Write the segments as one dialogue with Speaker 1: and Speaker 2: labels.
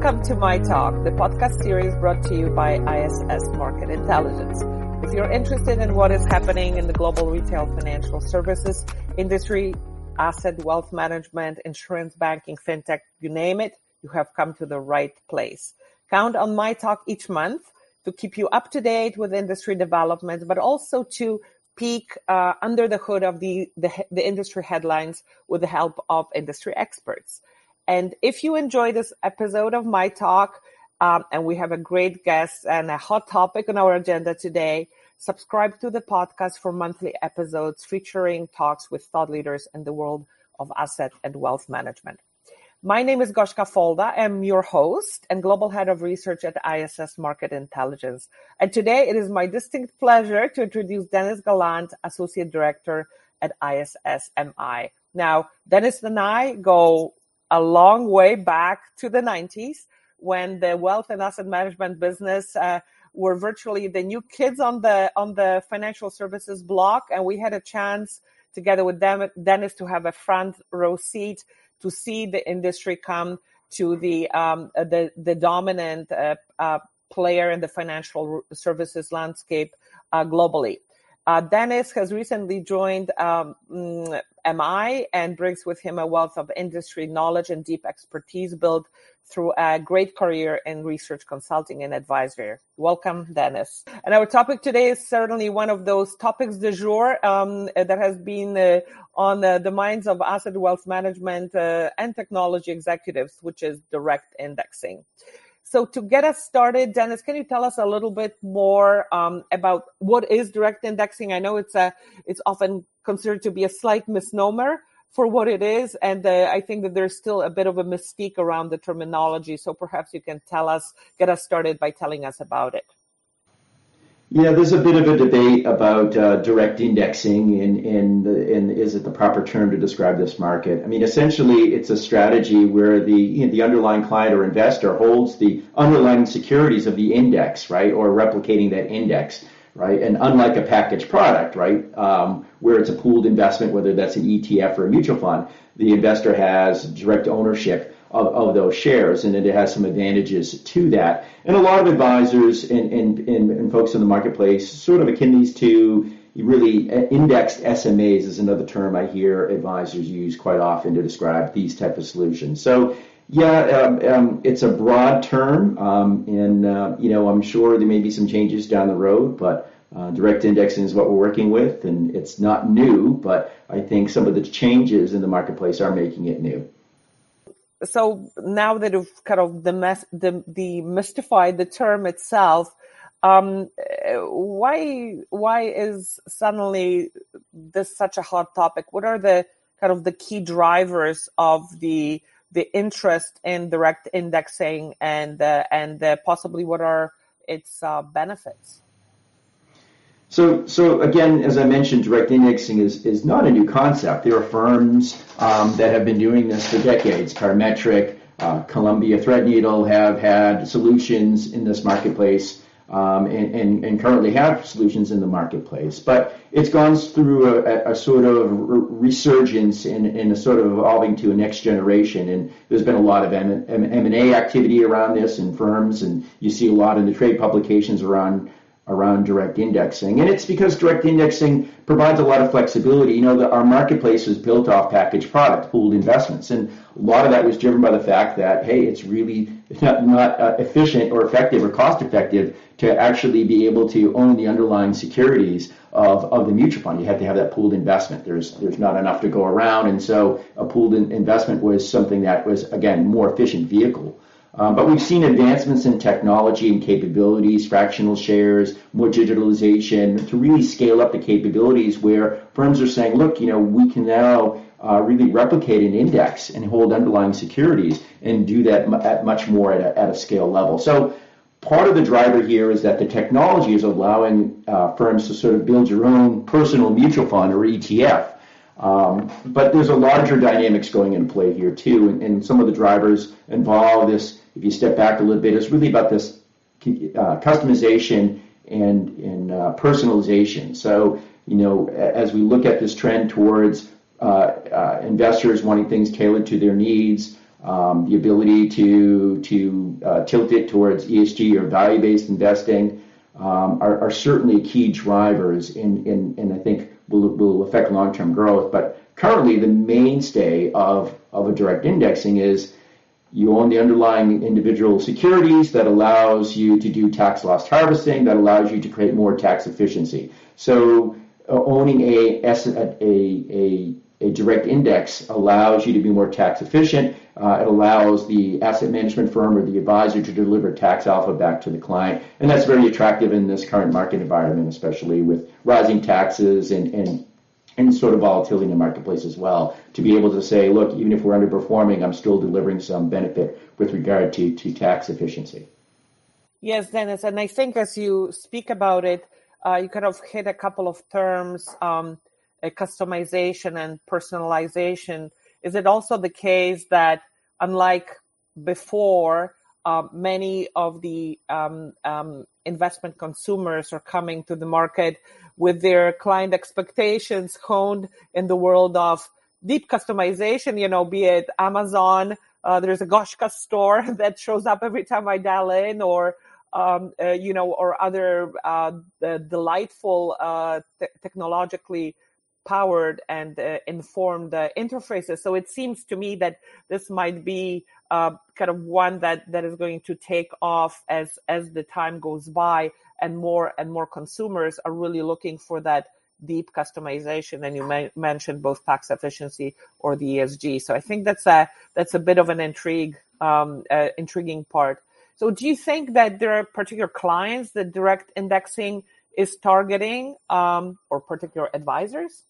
Speaker 1: Welcome to MI Talk, the podcast series brought to you by ISS Market Intelligence. If you're interested in what is happening in the global retail financial services industry, asset wealth management, insurance banking, fintech, you name it, you have come to the right place. Count on MI Talk each month to keep you up to date with industry developments, but also to peek uh, under the hood of the, the, the industry headlines with the help of industry experts. And if you enjoy this episode of MI Talk, um, and we have a great guest and a hot topic on our agenda today, subscribe to the podcast for monthly episodes featuring talks with thought leaders in the world of asset and wealth management. My name is Goshka Folda. I'm your host and global head of research at ISS Market Intelligence. And today it is my distinct pleasure to introduce Dennis Gallant, associate director at ISS MI. Now, Dennis and I go a long way back to the 90s when the wealth and asset management business uh, were virtually the new kids on the on the financial services block and we had a chance together with them Dennis to have a front row seat to see the industry come to the um, the the dominant uh, uh, player in the financial services landscape uh, globally. Uh, Dennis has recently joined um, MI mm, and brings with him a wealth of industry knowledge and deep expertise built through a great career in research consulting and advisory. Welcome, Dennis. And our topic today is certainly one of those topics du jour um, that has been uh, on uh, the minds of asset wealth management uh, and technology executives, which is direct indexing. So to get us started, Dennis, can you tell us a little bit more um, about what is direct indexing? I know it's a it's often considered to be a slight misnomer for what it is, and uh, I think that there's still a bit of a mystique around the terminology. So perhaps you can tell us, get us started by telling us about it.
Speaker 2: Yeah, there's a bit of a debate about uh, direct indexing and, and, and is it the proper term to describe this market? I mean, essentially, it's a strategy where the you know, the underlying client or investor holds the underlying securities of the index, right, or replicating that index, right? And unlike a packaged product, right, um, where it's a pooled investment, whether that's an ETF or a mutual fund, the investor has direct ownership of, of those shares, and it has some advantages to that. And a lot of advisors and, and, and, and folks in the marketplace sort of akin these to really uh, indexed SMAs is another term I hear advisors use quite often to describe these type of solutions. So yeah, um, um, it's a broad term, um, and uh, you know I'm sure there may be some changes down the road, but uh, direct indexing is what we're working with, and it's not new, but I think some of the changes in the marketplace are making it new
Speaker 1: so now that you've kind of the the demystified the term itself, um, why why is suddenly this such a hot topic? What are the kind of the key drivers of the the interest in direct indexing and and possibly what are its uh, benefits?
Speaker 2: So, so again, as I mentioned, direct indexing is, is not a new concept. There are firms um, that have been doing this for decades. Parametric, uh, Columbia Threadneedle have had solutions in this marketplace um, and, and, and, currently have solutions in the marketplace. But it's gone through a, a sort of resurgence and, and, a sort of evolving to a next generation. And there's been a lot of M&A activity around this in firms, and you see a lot in the trade publications around around direct indexing. And it's because direct indexing provides a lot of flexibility. You know, that our marketplace is built off packaged product, pooled investments. And a lot of that was driven by the fact that, hey, it's really not, not uh, efficient or effective or cost effective to actually be able to own the underlying securities of, of the mutual fund. You have to have that pooled investment. There's, there's not enough to go around. And so a pooled investment was something that was, again, more efficient vehicle um, but we've seen advancements in technology and capabilities, fractional shares, more digitalization to really scale up the capabilities where firms are saying, look, you know, we can now uh, really replicate an index and hold underlying securities and do that at much more at a, at a scale level. So part of the driver here is that the technology is allowing uh, firms to sort of build your own personal mutual fund or ETF. Um, but there's a larger dynamics going into play here too, and, and some of the drivers involve this if you step back a little bit, it's really about this uh, customization and, and uh, personalization. So, you know, as we look at this trend towards uh, uh investors wanting things tailored to their needs, um, the ability to to uh, tilt it towards ESG or value-based investing um, are, are, certainly key drivers in, in, in I think will, will affect long-term growth. But currently, the mainstay of, of a direct indexing is you own the underlying individual securities that allows you to do tax loss harvesting, that allows you to create more tax efficiency. So uh, owning a, a, a, a direct index allows you to be more tax efficient. Uh, it allows the asset management firm or the advisor to deliver tax alpha back to the client. And that's very attractive in this current market environment, especially with rising taxes and, and, and sort of volatility in the marketplace as well. To be able to say, look, even if we're underperforming, I'm still delivering some benefit with regard to, to tax efficiency.
Speaker 1: Yes, Dennis. And I think as you speak about it, uh, you kind of hit a couple of terms. Um, customization and personalization, is it also the case that unlike before, uh, many of the um, um, investment consumers are coming to the market with their client expectations honed in the world of deep customization, you know, be it Amazon, uh, there's a Goshka store that shows up every time I dial in or um, uh, you know, or other uh, delightful, uh, technologically powered and uh, informed uh, interfaces. So it seems to me that this might be uh, kind of one that, that is going to take off as as the time goes by, and more and more consumers are really looking for that deep customization. And you may, mentioned both tax efficiency or the ESG. So I think that's a that's a bit of an intrigue, um, uh, intriguing part. So do you think that there are particular clients that direct indexing is targeting um, or particular advisors?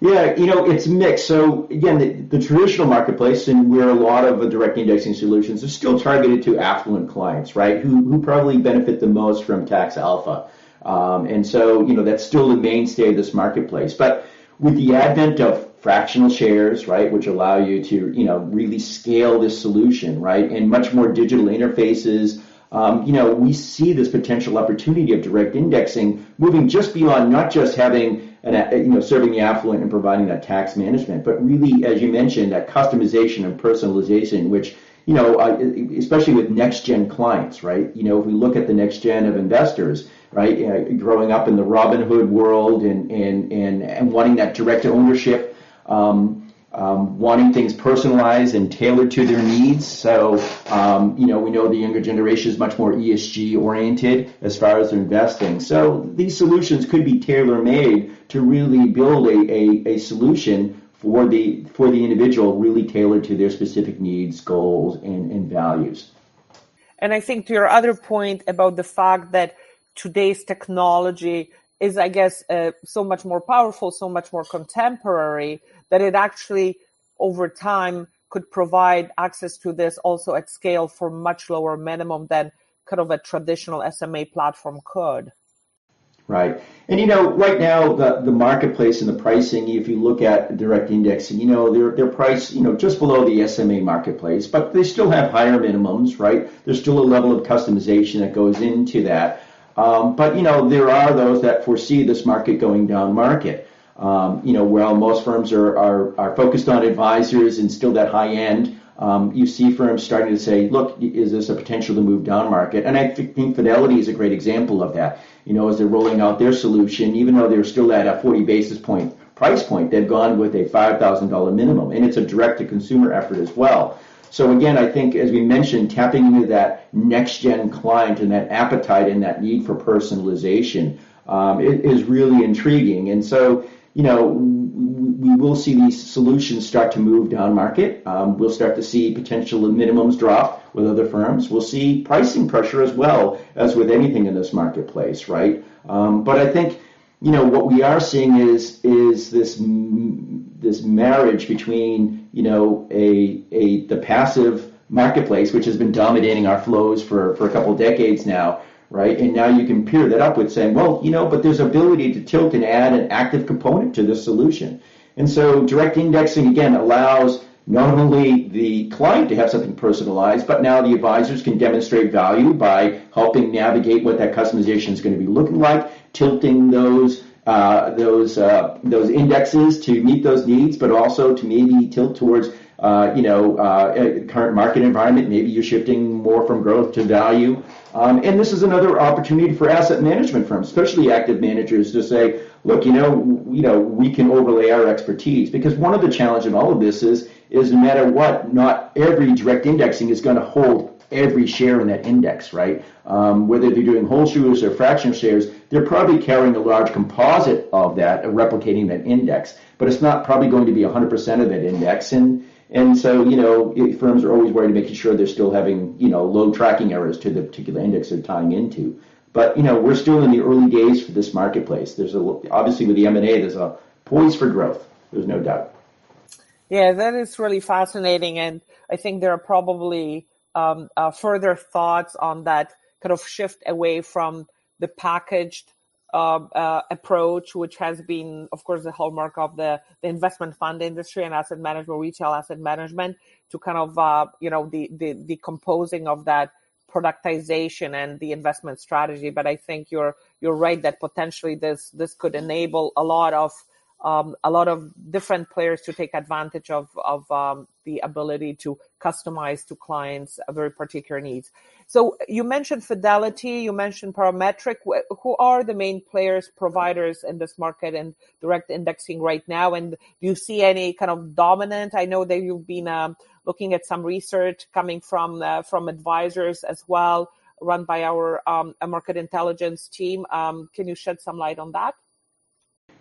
Speaker 2: Yeah, you know, it's mixed. So again, the, the, traditional marketplace and where a lot of the direct indexing solutions are still targeted to affluent clients, right? Who, who probably benefit the most from tax alpha. Um, and so, you know, that's still the mainstay of this marketplace. But with the advent of fractional shares, right, which allow you to, you know, really scale this solution, right, and much more digital interfaces, um, you know, we see this potential opportunity of direct indexing moving just beyond not just having and uh, you know serving the affluent and providing that tax management, but really, as you mentioned, that customization and personalization, which you know, uh, especially with next gen clients, right? You know, if we look at the next gen of investors, right, uh, growing up in the Robinhood world and and and, and wanting that direct ownership. Um, um, wanting things personalized and tailored to their needs. So, um, you know, we know the younger generation is much more ESG oriented as far as their investing. So these solutions could be tailor made to really build a, a, a solution for the for the individual, really tailored to their specific needs, goals, and, and values.
Speaker 1: And I think to your other point about the fact that today's technology is, I guess, uh, so much more powerful, so much more contemporary that it actually over time could provide access to this also at scale for much lower minimum than kind of a traditional SMA platform could.
Speaker 2: Right. And you know, right now the, the marketplace and the pricing, if you look at direct indexing, you know, they're they're priced, you know, just below the SMA marketplace, but they still have higher minimums, right? There's still a level of customization that goes into that. Um, but you know, there are those that foresee this market going down market. Um, you know, while most firms are, are, are focused on advisors and still that high end, um, you see firms starting to say, look, is this a potential to move down market? And I think Fidelity is a great example of that. You know, as they're rolling out their solution, even though they're still at a 40 basis point price point, they've gone with a $5,000 minimum. And it's a direct to consumer effort as well. So again, I think as we mentioned, tapping into that next gen client and that appetite and that need for personalization um, is really intriguing. And so you know, we will see these solutions start to move down market. Um, we'll start to see potential minimums drop with other firms. We'll see pricing pressure as well as with anything in this marketplace, right? Um, but I think, you know, what we are seeing is is this this marriage between, you know, a a the passive marketplace, which has been dominating our flows for for a couple of decades now, right? And now you can pair that up with saying, well, you know, but there's ability to tilt and add an active component to this solution. And so direct indexing again allows not only the client to have something personalized, but now the advisors can demonstrate value by helping navigate what that customization is going to be looking like, tilting those uh, those uh, those indexes to meet those needs, but also to maybe tilt towards uh, you know, uh, current market environment, maybe you're shifting more from growth to value. Um, and this is another opportunity for asset management firms, especially active managers, to say, look, you know, you know, we can overlay our expertise because one of the challenges in all of this is, is no matter what, not every direct indexing is going to hold every share in that index, right? Um, whether they're doing whole shares or fractional shares, they're probably carrying a large composite of that, replicating that index, but it's not probably going to be 100% of that index. And and so, you know, firms are always worried making sure they're still having, you know, low tracking errors to the particular index they're tying into. But, you know, we're still in the early days for this marketplace. There's a, obviously with the M&A, there's a poise for growth. There's no doubt.
Speaker 1: Yeah, that is really fascinating. And I think there are probably um, uh, further thoughts on that kind of shift away from the packaged uh, uh, approach, which has been, of course, the hallmark of the, the investment fund industry and asset management, retail asset management, to kind of, uh, you know, the, the composing of that productization and the investment strategy. But I think you're you're right that potentially this this could enable a lot of um, a lot of different players to take advantage of of um, the ability to customize to clients very particular needs. So you mentioned Fidelity, you mentioned Parametric. Who are the main players, providers in this market and direct indexing right now? And do you see any kind of dominant? I know that you've been um, looking at some research coming from uh, from advisors as well, run by our um, market intelligence team. Um, can you shed some light on that?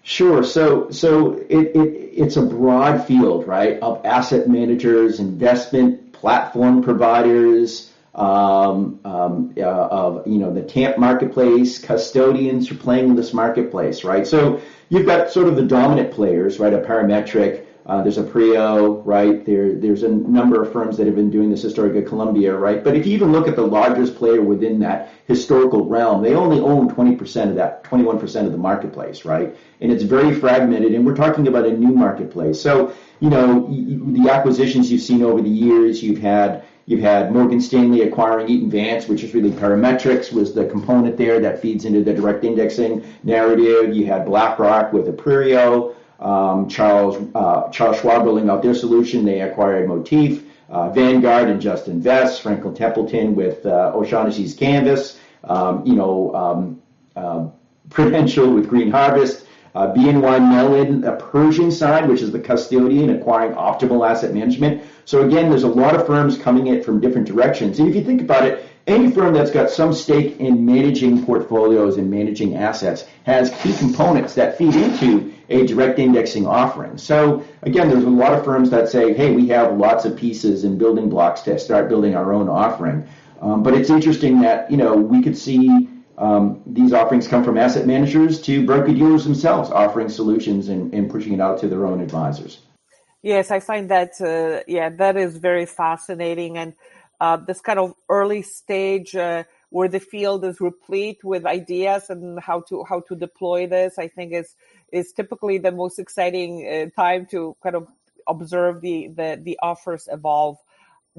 Speaker 2: Sure. So, so it, it, it's a broad field, right, of asset managers, investment platform providers, um, um, uh, of you know the TAMP marketplace, custodians who are playing in this marketplace, right? So you've got sort of the dominant players, right? A Parametric, uh, there's Aperio, right? There, there's a number of firms that have been doing this historically, Columbia, right? But if you even look at the largest player within that historical realm, they only own 20% of that, 21% of the marketplace, right? And it's very fragmented, and we're talking about a new marketplace. So, you know, the acquisitions you've seen over the years, you've had You've had Morgan Stanley acquiring Eaton Vance, which is really Parametrics was the component there that feeds into the direct indexing narrative. You had BlackRock with Aperio um, Charles uh, Charles Schwab rolling out their solution. They acquired Motif, uh, Vanguard, and Just Invest. Franklin Templeton with uh, O'Shaughnessy's Canvas. Um, you know, um, uh, Prudential with Green Harvest. Uh, BNY Mellon, a Pershing side, which is the custodian acquiring optimal asset management. So again, there's a lot of firms coming in from different directions. And if you think about it, any firm that's got some stake in managing portfolios and managing assets has key components that feed into a direct indexing offering. So again, there's a lot of firms that say, hey, we have lots of pieces and building blocks to start building our own offering. Um, but it's interesting that, you know, we could see um, these offerings come from asset managers to broker dealers themselves offering solutions and, and pushing it out to their own advisors.
Speaker 1: Yes, I find that, uh, yeah, that is very fascinating. And uh, this kind of early stage uh, where the field is replete with ideas and how to how to deploy this, I think is is typically the most exciting uh, time to kind of observe the, the the offers evolve.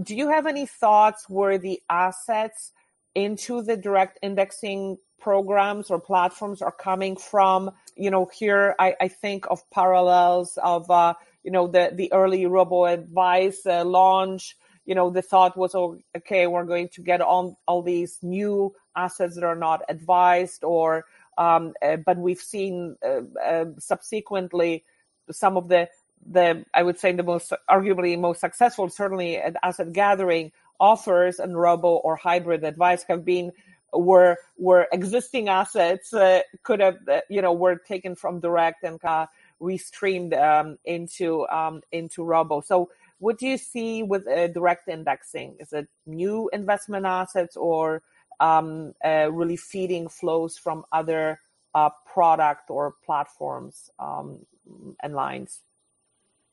Speaker 1: Do you have any thoughts where the assets into the direct indexing programs or platforms are coming from? You know, here I, I think of parallels of uh, you know the the early robo advice uh, launch you know, the thought was, oh, okay, we're going to get on all these new assets that are not advised or, um, uh, but we've seen uh, uh, subsequently some of the, the, I would say the most, arguably most successful, certainly at asset gathering offers and robo or hybrid advice have been where where existing assets uh, could have uh, you know were taken from direct and restreamed um, into um, into robo so what do you see with uh, direct indexing? Is it new investment assets or um, uh, really feeding flows from other uh, product or platforms um, and lines?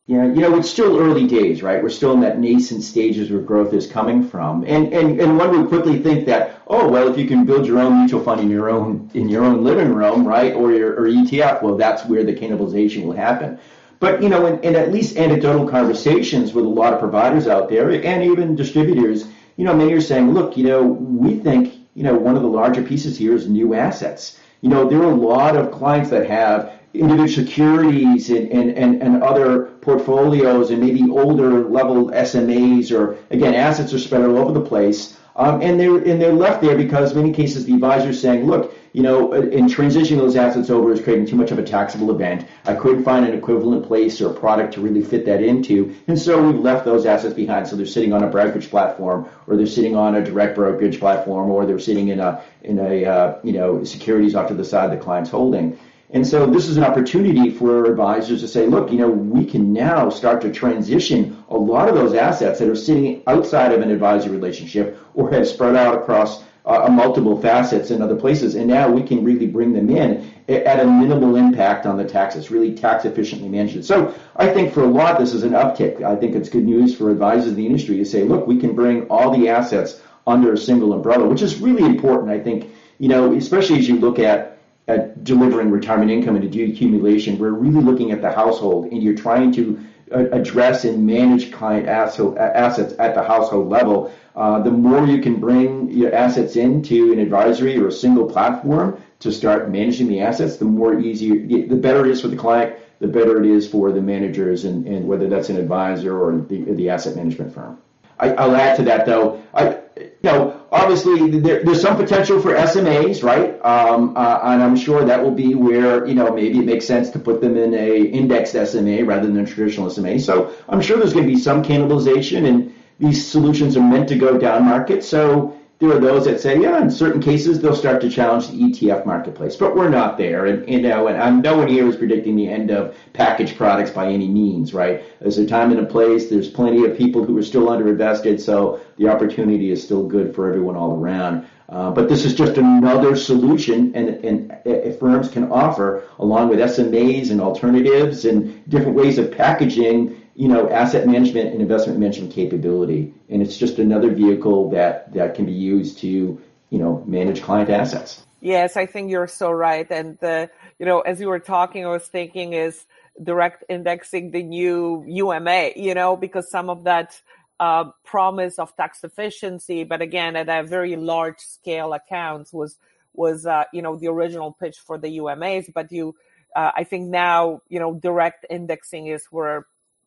Speaker 2: Yeah, you know, it's still early days, right? We're still in that nascent stages where growth is coming from. And, and, and one would quickly think that, oh, well, if you can build your own mutual fund in your own, in your own living room, right? Or your, or ETF, well, that's where the cannibalization will happen. But you know, in, in, at least anecdotal conversations with a lot of providers out there, and even distributors, you know, many are saying, look, you know, we think, you know, one of the larger pieces here is new assets. You know, there are a lot of clients that have individual securities and, and, and, and other portfolios and maybe older level SMAs or again assets are spread all over the place. Um, and they're and they're left there because in many cases the advisor is saying, look, you know, in transitioning those assets over is creating too much of a taxable event. I couldn't find an equivalent place or product to really fit that into, and so we've left those assets behind. So they're sitting on a brokerage platform, or they're sitting on a direct brokerage platform, or they're sitting in a in a uh, you know securities off to the side the client's holding. And so this is an opportunity for advisors to say, look, you know, we can now start to transition a lot of those assets that are sitting outside of an advisory relationship or have spread out across uh, multiple facets in other places. And now we can really bring them in at a minimal impact on the taxes, really tax efficiently managed. So I think for a lot, this is an uptick. I think it's good news for advisors in the industry to say, look, we can bring all the assets under a single umbrella, which is really important. I think, you know, especially as you look at at delivering retirement income and accumulation, we're really looking at the household, and you're trying to uh, address and manage client assets at the household level. Uh, the more you can bring your assets into an advisory or a single platform to start managing the assets, the more easier, the better it is for the client, the better it is for the managers, and, and whether that's an advisor or the, the asset management firm. I, will add to that though. I, you know, obviously there, there's some potential for SMAs, right? Um, uh, and I'm sure that will be where you know maybe it makes sense to put them in a indexed SMA rather than a traditional SMA. So I'm sure there's going to be some cannibalization, and these solutions are meant to go down market. So there are those that say, yeah, in certain cases they'll start to challenge the ETF marketplace, but we're not there. And you know, and I'm, no one here is predicting the end of packaged products by any means, right? There's a time and a place. There's plenty of people who are still underinvested, so the opportunity is still good for everyone all around. Uh, but this is just another solution, and, and uh, firms can offer, along with SMAs and alternatives and different ways of packaging you know, asset management and investment management capability. And it's just another vehicle that, that can be used to, you know, manage client assets.
Speaker 1: Yes, I think you're so right. And, uh, you know, as you were talking, I was thinking is direct indexing the new UMA, you know, because some of that uh, promise of tax efficiency, but again, at a very large scale accounts was, was, uh, you know, the original pitch for the UMAs. But you, uh, I think now, you know, direct indexing is where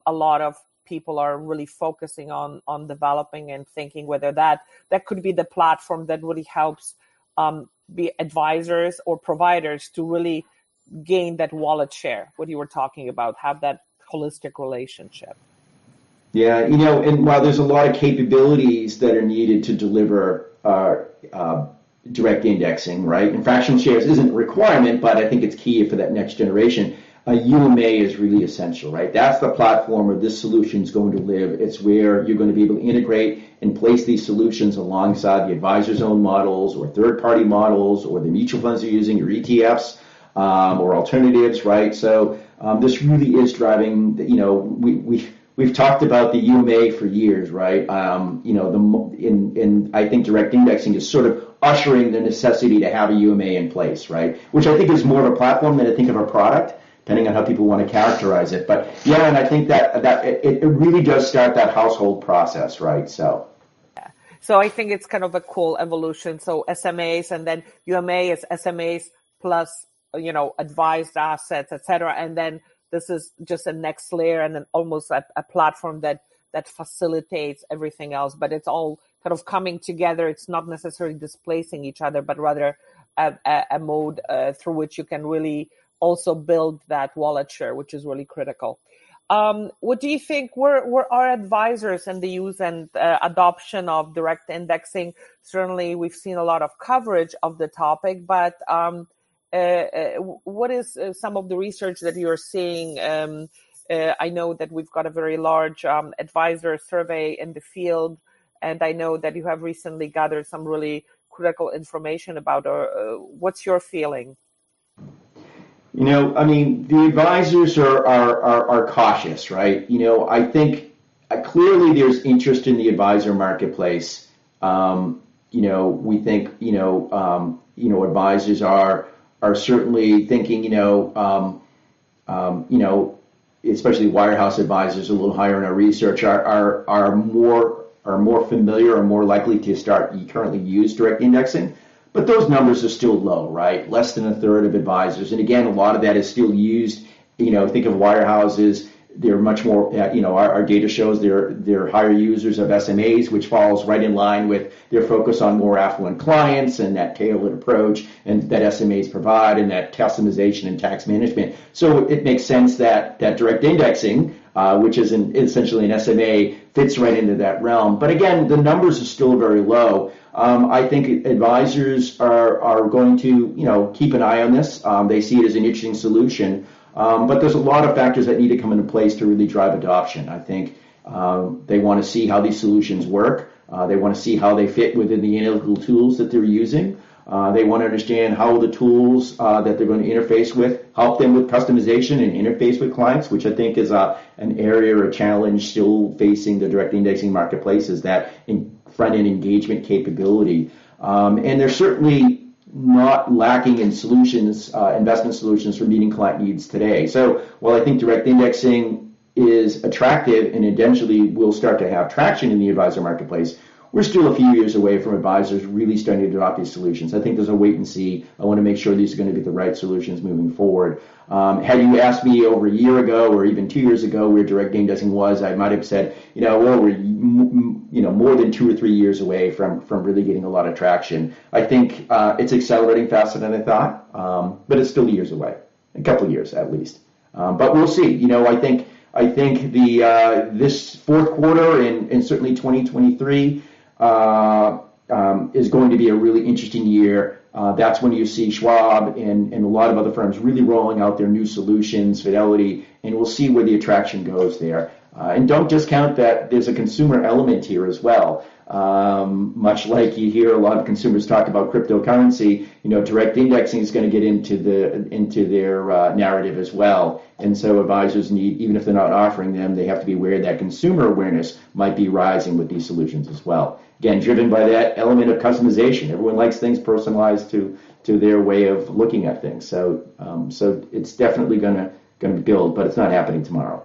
Speaker 1: a lot of people are really focusing on on developing and thinking whether that that could be the platform that really helps um, be advisors or providers to really gain that wallet share what you were talking about have that holistic relationship.
Speaker 2: Yeah you know and while there's a lot of capabilities that are needed to deliver uh, uh, direct indexing right? And fractional shares isn't a requirement but i think it's key for that next generation a UMA is really essential, right? That's the platform where this solution is going to live. It's where you're going to be able to integrate and place these solutions alongside the advisor's own models or third party models or the mutual funds you're using, your ETFs um, or alternatives, right? So um, this really is driving, you know, we, we, we've talked about the UMA for years, right? Um, you know, the, in, in, I think direct indexing is sort of ushering the necessity to have a UMA in place, right? Which I think is more of a platform than I think of a product depending on how people want to characterize it. But yeah, and I think that that it, it really does start that household process, right? So.
Speaker 1: So I think it's kind of a cool evolution. So SMAs and then UMA is SMAs plus you know advised assets, etc. And then this is just a next layer and then almost a, a platform that that facilitates everything else. But it's all kind of coming together. It's not necessarily displacing each other, but rather a, a, a mode uh, through which you can really also build that wallet share, which is really critical. Um, what do you think were, were our advisors and the use and uh, adoption of direct indexing? Certainly, we've seen a lot of coverage of the topic, but um, uh, uh, what is uh, some of the research that you're seeing? Um, uh, I know that we've got a very large um, advisor survey in the field, and I know that you have recently gathered some really critical information about. Uh, what's your feeling?
Speaker 2: You know, I mean, the advisors are, are, are, are cautious, right? You know, I think uh, clearly there's interest in the advisor marketplace. Um, you know, we think, you know, um, you know, advisors are are certainly thinking, you know, um, um, you know, especially wirehouse advisors a little higher in our research are are are more are more familiar or more likely to start currently use direct indexing. But those numbers are still low, right? Less than a third of advisors. And again, a lot of that is still used, you know, think of wirehouses. They're much more, uh, you know, our, our data shows they're, they're higher users of SMAs, which falls right in line with their focus on more affluent clients and that tailored approach and that SMAs provide and that customization and tax management. So it makes sense that, that direct indexing, uh, which is an, essentially an SMA, fits right into that realm. But again, the numbers are still very low. Um, I think advisors are, are going to, you know, keep an eye on this. Um, they see it as an interesting solution. Um, but there's a lot of factors that need to come into place to really drive adoption. I think um, they want to see how these solutions work. Uh, they want to see how they fit within the analytical tools that they're using. Uh, they want to understand how the tools uh, that they're going to interface with help them with customization and interface with clients, which I think is uh, an area or a challenge still facing the direct indexing marketplace is that in front end engagement capability. Um, and they're certainly not lacking in solutions, uh, investment solutions for meeting client needs today. So while I think direct indexing is attractive and eventually will start to have traction in the advisor marketplace, we're still a few years away from advisors really starting to adopt these solutions. I think there's a wait and see. I want to make sure these are going to be the right solutions moving forward. Um, had you asked me over a year ago or even two years ago where direct indexing was, I might have said, you know, well, we're you know more than two or three years away from from really getting a lot of traction. I think uh, it's accelerating faster than I thought, um, but it's still years away, a couple of years at least. Um, but we'll see. You know, I think I think the uh, this fourth quarter and, and certainly 2023 uh, um, is going to be a really interesting year. Uh, that's when you see Schwab and, and a lot of other firms really rolling out their new solutions, Fidelity, and we'll see where the attraction goes there. Uh, and don't discount that there's a consumer element here as well. Um, much like you hear a lot of consumers talk about cryptocurrency, you know, direct indexing is going to get into the into their uh, narrative as well. And so advisors need, even if they're not offering them, they have to be aware that consumer awareness might be rising with these solutions as well. Again, driven by that element of customization. Everyone likes things personalized to to their way of looking at things. So um, so it's definitely going to going to build, but it's not happening tomorrow.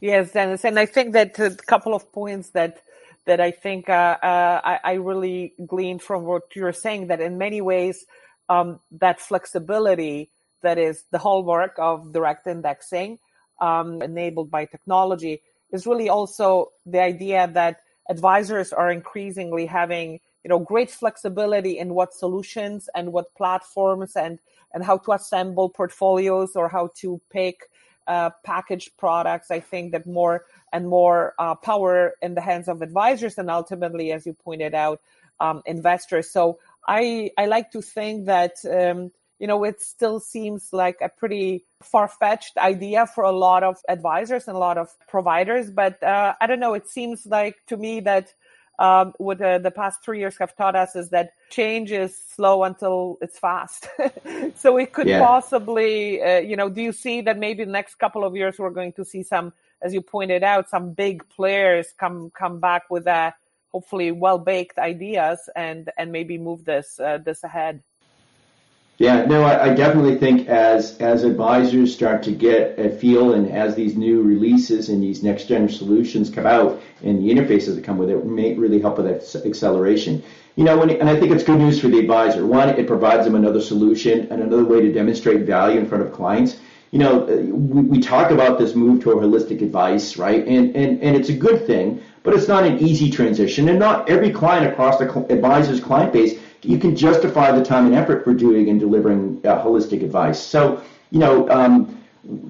Speaker 1: Yes, Dennis, and I think that a couple of points that that I think uh, uh, I, I, really gleaned from what you're saying that in many ways um, that flexibility that is the hallmark of direct indexing um, enabled by technology is really also the idea that advisors are increasingly having you know great flexibility in what solutions and what platforms and and how to assemble portfolios or how to pick uh, packaged products. I think that more and more uh, power in the hands of advisors and ultimately, as you pointed out, um, investors. So I I like to think that um, you know it still seems like a pretty far fetched idea for a lot of advisors and a lot of providers, but uh, I don't know. It seems like to me that um, what uh, the past three years have taught us is that change is slow until it's fast. so it could yeah. possibly, uh, you know, do you see that maybe the next couple of years we're going to see some, as you pointed out, some big players come come back with a hopefully well baked ideas and and maybe move this uh, this ahead.
Speaker 2: Yeah, no, I, I, definitely think as as advisors start to get a feel and as these new releases and these next gen solutions come out and the interfaces that come with it may really help with that acceleration. You know, when, and I think it's good news for the advisor. One, it provides them another solution and another way to demonstrate value in front of clients. You know, uh, we, we talk about this move to a holistic advice, right? And, and, and it's a good thing, but it's not an easy transition. And not every client across the advisor's client base you can justify the time and effort for doing and delivering uh, holistic advice. So, you know, um,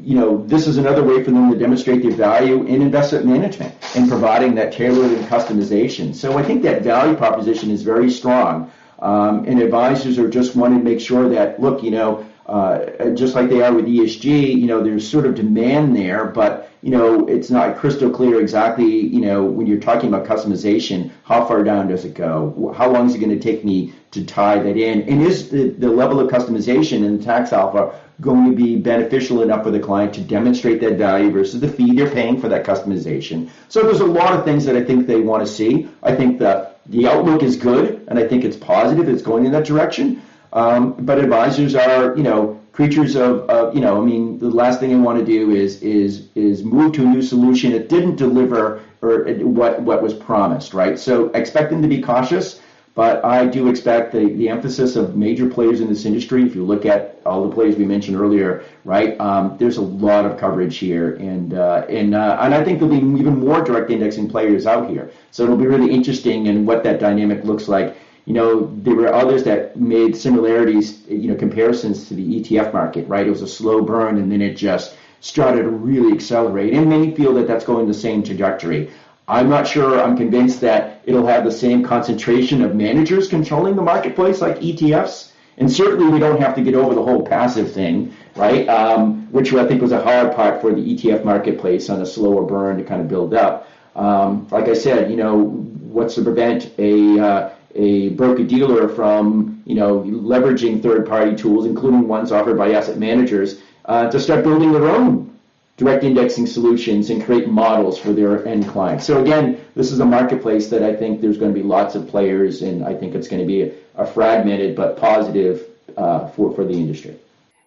Speaker 2: you know, this is another way for them to demonstrate their value in investment management and providing that tailored and customization. So I think that value proposition is very strong. Um, and advisors are just wanting to make sure that, look, you know, uh, just like they are with ESG, you know, there's sort of demand there, but you know, it's not crystal clear exactly, you know, when you're talking about customization, how far down does it go? How long is it going to take me to tie that in? And is the, the level of customization in the tax alpha going to be beneficial enough for the client to demonstrate that value versus the fee they're paying for that customization? So there's a lot of things that I think they want to see. I think the, the outlook is good, and I think it's positive. It's going in that direction. Um, but advisors are, you know, creatures of, of, you know, I mean, the last thing I want to do is is is move to a new solution that didn't deliver or what what was promised, right? So expect them to be cautious, But I do expect the, the emphasis of major players in this industry, if you look at all the players we mentioned earlier, right, um, there's a lot of coverage here. And, uh, and, uh, and I think there'll be even more direct indexing players out here. So it'll be really interesting in what that dynamic looks like. You know, there were others that made similarities, you know, comparisons to the ETF market, right? It was a slow burn and then it just started to really accelerate. And many feel that that's going the same trajectory. I'm not sure I'm convinced that it'll have the same concentration of managers controlling the marketplace like ETFs. And certainly we don't have to get over the whole passive thing, right? Um, which I think was a hard part for the ETF marketplace on a slower burn to kind of build up. Um, like I said, you know, what's to prevent a uh, a broker dealer from you know leveraging third party tools, including ones offered by asset managers, uh, to start building their own direct indexing solutions and create models for their end clients. So again, this is a marketplace that I think there's going to be lots of players, and I think it's going to be a, a fragmented but positive uh, for for the industry.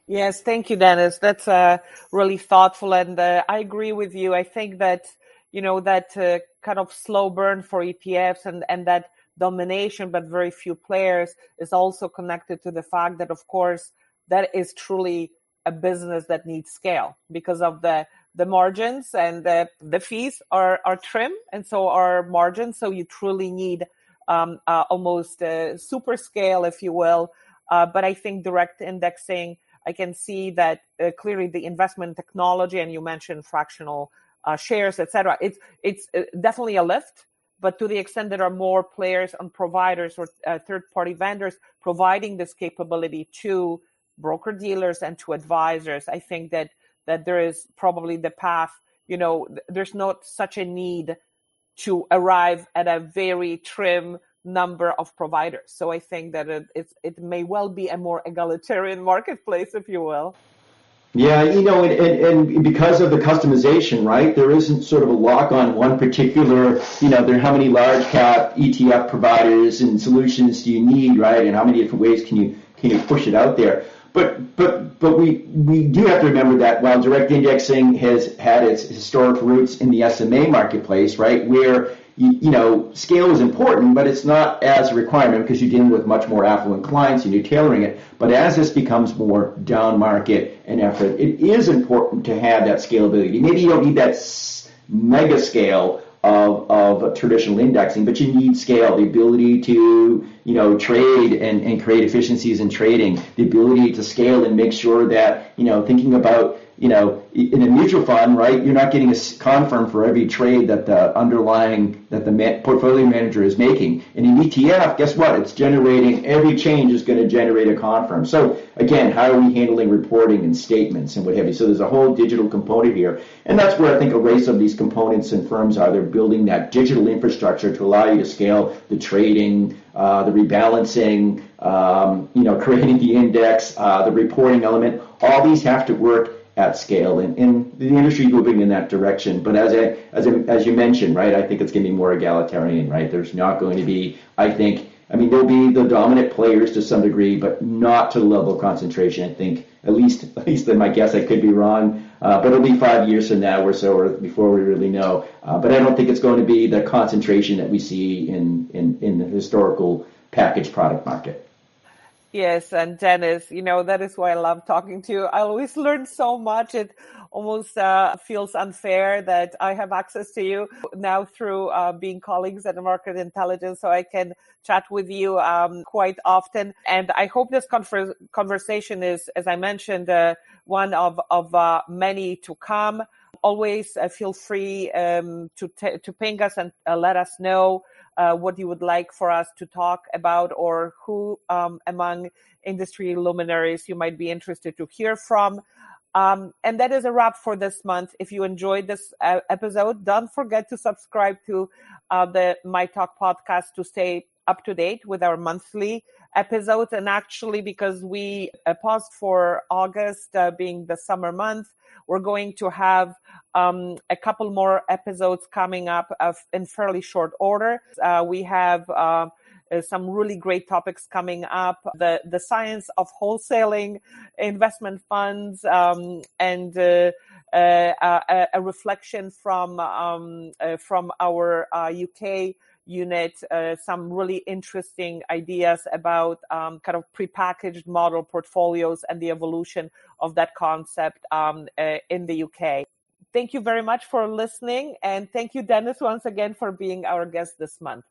Speaker 1: Yes, thank you, Dennis. That's uh, really thoughtful, and uh, I agree with you. I think that you know that uh, kind of slow burn for ETFs and and that domination, but very few players, is also connected to the fact that, of course, that is truly a business that needs scale because of the the margins and the, the fees are are trim and so are margins. So you truly need um, uh, almost super scale if you will. Uh, but i think direct indexing i can see that uh, clearly the investment technology and you mentioned fractional uh, shares etc it's it's uh, definitely a lift but to the extent that there are more players and providers or uh, third party vendors providing this capability to broker dealers and to advisors i think that that there is probably the path you know there's not such a need to arrive at a very trim number of providers. So i think that it, it may well be a more egalitarian marketplace if you will
Speaker 2: yeah, you know, and, and, and, because of the customization, right, there isn't sort of a lock on one particular, you know, there how many large cap ETF providers and solutions do you need, right, and how many different ways can you can you push it out there? But but but we we do have to remember that while direct indexing has had its historic roots in the SMA marketplace, right, where you, you know scale is important, but it's not as a requirement because you're dealing with much more affluent clients and you're tailoring it. But as this becomes more down market and effort, it is important to have that scalability. Maybe you don't need that mega scale of, of traditional indexing, but you need scale, the ability to, you know, trade and, and create efficiencies in trading, the ability to scale and make sure that, you know, thinking about you know, in a mutual fund, right, you're not getting a confirm for every trade that the underlying, that the ma- portfolio manager is making. And in ETF, guess what? It's generating, every change is going to generate a confirm. So again, how are we handling reporting and statements and what have you? So there's a whole digital component here. And that's where I think a race of these components and firms are. They're building that digital infrastructure to allow you to scale the trading, uh, the rebalancing, um, you know, creating the index, uh, the reporting element. All these have to work at scale, and, and the industry moving in that direction. But as I, as I, as you mentioned, right, I think it's going to be more egalitarian, right? There's not going to be, I think, I mean, there'll be the dominant players to some degree, but not to the level of concentration. I think, at least, at least in my guess, I could be wrong, uh, but it'll be five years from now or so, or before we really know. Uh, but I don't think it's going to be the concentration that we see in in, in the historical packaged product market.
Speaker 1: Yes, and Dennis, you know, that is why I love talking to you. I always learn so much. It almost uh, feels unfair that I have access to you now through uh, being colleagues at Market Intelligence, so I can chat with you um, quite often. And I hope this confer- conversation is, as I mentioned, uh, one of, of uh, many to come. Always uh, feel free um, to, t- to ping us and uh, let us know uh, what you would like for us to talk about or who um, among industry luminaries you might be interested to hear from. Um, and that is a wrap for this month. If you enjoyed this uh, episode, don't forget to subscribe to uh, the MI Talk podcast to stay up to date with our monthly episodes. And actually, because we uh, paused for August uh, being the summer month, we're going to have um, a couple more episodes coming up in fairly short order. Uh, we have uh, uh, some really great topics coming up the the science of wholesaling investment funds um, and uh, uh, a, a, reflection from um, uh, from our UK unit uh, some really interesting ideas about um, kind of prepackaged model portfolios and the evolution of that concept um, uh, in the UK. Thank you very much for listening. And thank you, Dennis, once again for being our guest this month.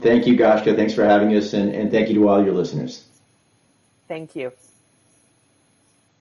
Speaker 2: Thank you, Goshka. Thanks for having us. And, and thank you to all your listeners.
Speaker 1: Thank you.